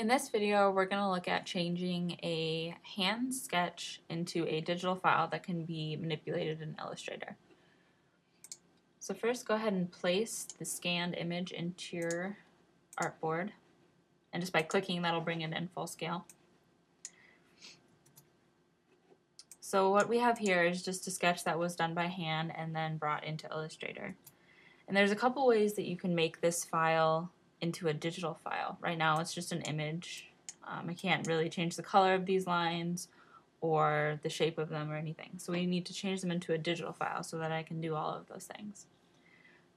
In this video, we're going to look at changing a hand sketch into a digital file that can be manipulated in Illustrator. So first, go ahead and place the scanned image into your artboard. And just by clicking, that'll bring it in full scale. So what we have here is just a sketch that was done by hand and then brought into Illustrator. And there's a couple ways that you can make this file into a digital file. Right now it's just an image. Um, I can't really change the color of these lines or the shape of them or anything. So we need to change them into a digital file so that I can do all of those things.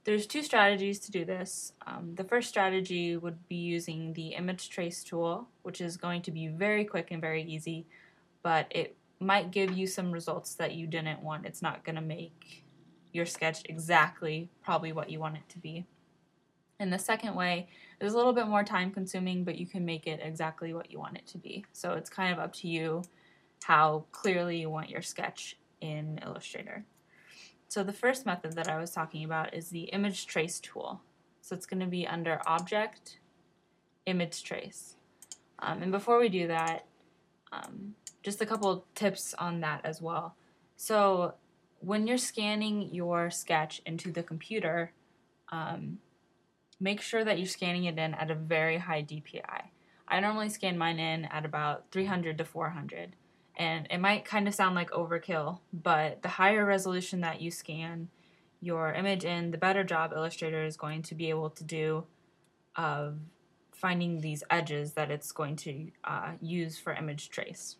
There's two strategies to do this. Um, the first strategy would be using the image trace tool, which is going to be very quick and very easy, but it might give you some results that you didn't want. It's not going to make your sketch exactly probably what you want it to be. And the second way is a little bit more time consuming, but you can make it exactly what you want it to be. So it's kind of up to you how clearly you want your sketch in Illustrator. So the first method that I was talking about is the image trace tool. So it's going to be under Object, Image Trace. Um, and before we do that, um, just a couple tips on that as well. So when you're scanning your sketch into the computer, um, make sure that you're scanning it in at a very high DPI. I normally scan mine in at about 300 to 400 and it might kind of sound like overkill, but the higher resolution that you scan your image in, the better job Illustrator is going to be able to do of finding these edges that it's going to uh, use for image trace.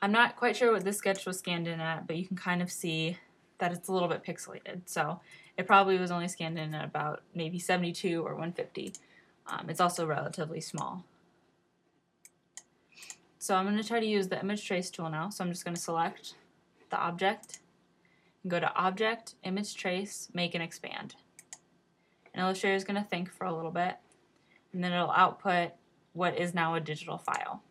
I'm not quite sure what this sketch was scanned in at, but you can kind of see that it's a little bit pixelated. So it probably was only scanned in at about maybe 72 or 150. Um, it's also relatively small. So I'm going to try to use the image trace tool now. So I'm just going to select the object and go to Object, Image Trace, Make and Expand. And Illustrator is going to think for a little bit, and then it'll output what is now a digital file.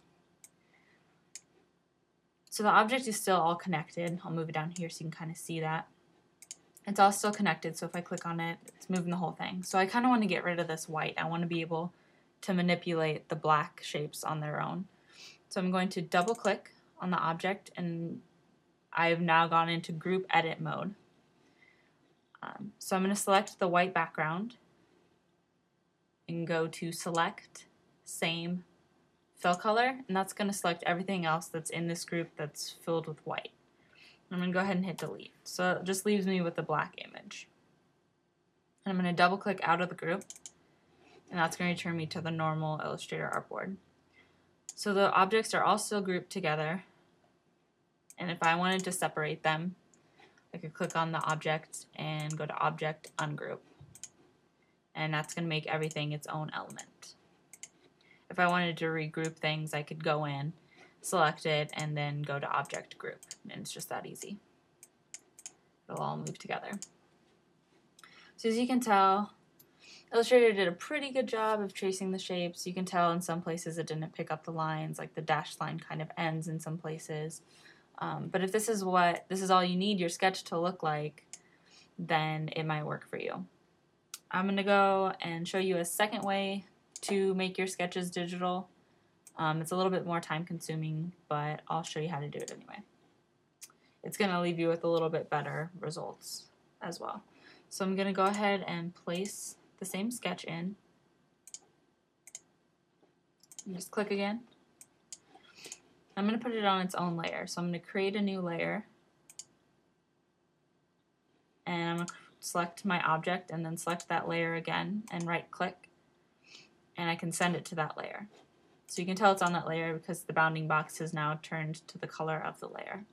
So the object is still all connected. I'll move it down here so you can kind of see that. It's all still connected, so if I click on it, it's moving the whole thing. So I kind of want to get rid of this white. I want to be able to manipulate the black shapes on their own. So I'm going to double click on the object and I've now gone into group edit mode. Um, so I'm going to select the white background and go to select, same, fill color, and that's going to select everything else that's in this group that's filled with white. I'm going to go ahead and hit delete. So it just leaves me with the black image. And I'm going to double click out of the group, and that's going to turn me to the normal Illustrator artboard. So the objects are all still grouped together. And if I wanted to separate them, I could click on the object and go to Object, Ungroup. And that's going to make everything its own element. If I wanted to regroup things, I could go in, select it, and then go to Object Group. And it's just that easy. It'll all move together. So as you can tell, Illustrator did a pretty good job of tracing the shapes. You can tell in some places it didn't pick up the lines, like the dashed line kind of ends in some places. Um, but if this is what this is all you need your sketch to look like, then it might work for you. I'm going to go and show you a second way to make your sketches digital. Um, it's a little bit more time consuming, but I'll show you how to do it anyway. It's going to leave you with a little bit better results as well. So I'm going to go ahead and place the same sketch in. And just click again. I'm going to put it on its own layer. So I'm going to create a new layer. And I'm going to select my object and then select that layer again and right click. And I can send it to that layer. So you can tell it's on that layer because the bounding box has now turned to the color of the layer.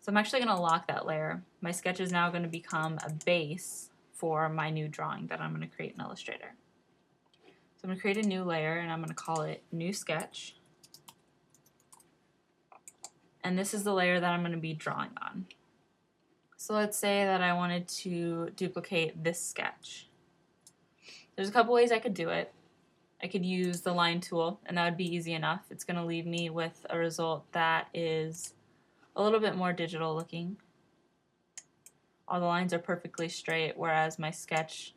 So I'm actually going to lock that layer. My sketch is now going to become a base for my new drawing that I'm going to create in Illustrator. So I'm going to create a new layer and I'm going to call it New Sketch. And this is the layer that I'm going to be drawing on. So let's say that I wanted to duplicate this sketch. There's a couple ways I could do it. I could use the line tool and that would be easy enough. It's going to leave me with a result that is a little bit more digital looking all the lines are perfectly straight, whereas my sketch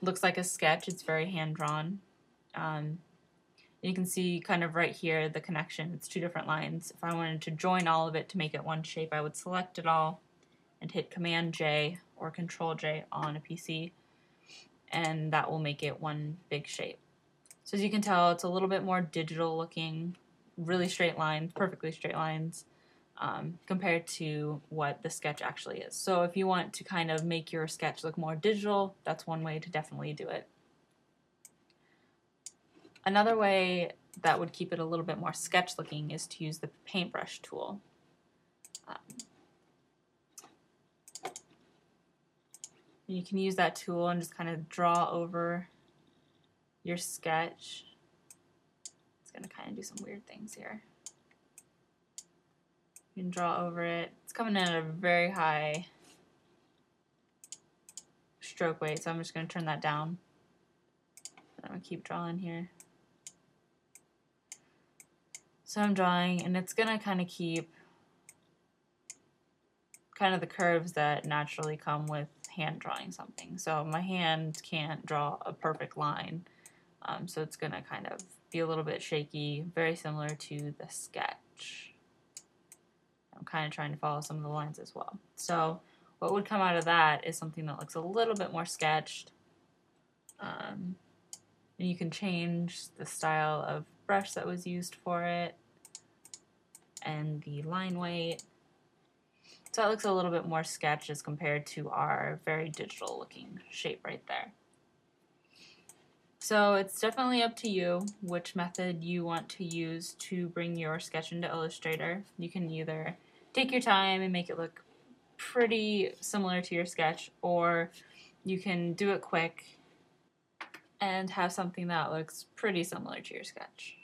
looks like a sketch. It's very hand drawn. Um, You can see kind of right here the connection. It's two different lines. If I wanted to join all of it to make it one shape, I would select it all and hit Command J or Control J on a PC, and that will make it one big shape. So as you can tell, it's a little bit more digital looking, really straight lines, perfectly straight lines, um, compared to what the sketch actually is. So if you want to kind of make your sketch look more digital, that's one way to definitely do it. Another way that would keep it a little bit more sketch looking is to use the paintbrush tool. Um, you can use that tool and just kind of draw over your sketch. It's going to kind of do some weird things here. You can draw over it. It's coming in at a very high stroke weight, so I'm just going to turn that down. I'm going to keep drawing here. So I'm drawing, and it's going to kind of keep kind of the curves that naturally come with hand drawing something. So my hand can't draw a perfect line, um, so it's going to kind of be a little bit shaky, very similar to the sketch. I'm kind of trying to follow some of the lines as well. So what would come out of that is something that looks a little bit more sketched. Um, and you can change the style of brush that was used for it and the line weight. So it looks a little bit more sketched as compared to our very digital looking shape right there. So it's definitely up to you which method you want to use to bring your sketch into Illustrator. You can either take your time and make it look pretty similar to your sketch, or you can do it quick and have something that looks pretty similar to your sketch.